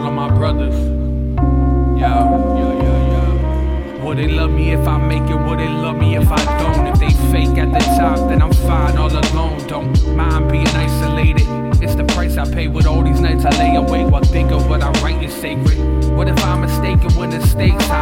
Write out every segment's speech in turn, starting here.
all of my brothers. Yo, yo, yo, yo. Will they love me if I make it? Would they love me if I don't? If they fake at the top, then I'm fine all alone. Don't mind being isolated. It's the price I pay with all these nights I lay awake while thinking what I write is sacred. What if I'm mistaken when the stakes high?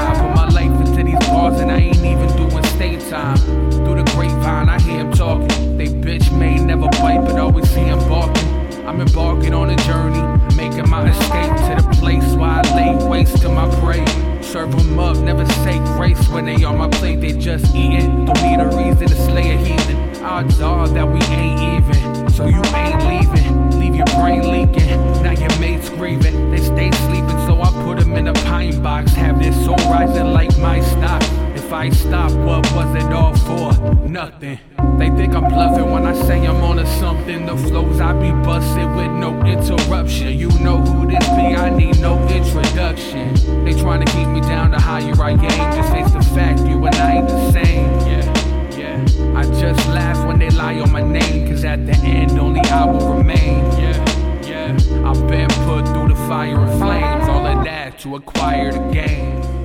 When they on my plate, they just eating. Don't need a reason to slay a heathen. Odds are that we ain't even, so you ain't leaving. Leave your brain leaking, now your mates grieving. They stay sleeping, so I put them in a pine box. Have their soul rising like my stock. If I stop, what was it all for? Nothing. They think I'm bluffing when I say I'm on to something. The flows I be busted with no interruption. You know who this Cause at the end, only I will remain. Yeah, yeah. I've been put through the fire and flames. All of that to acquire the game.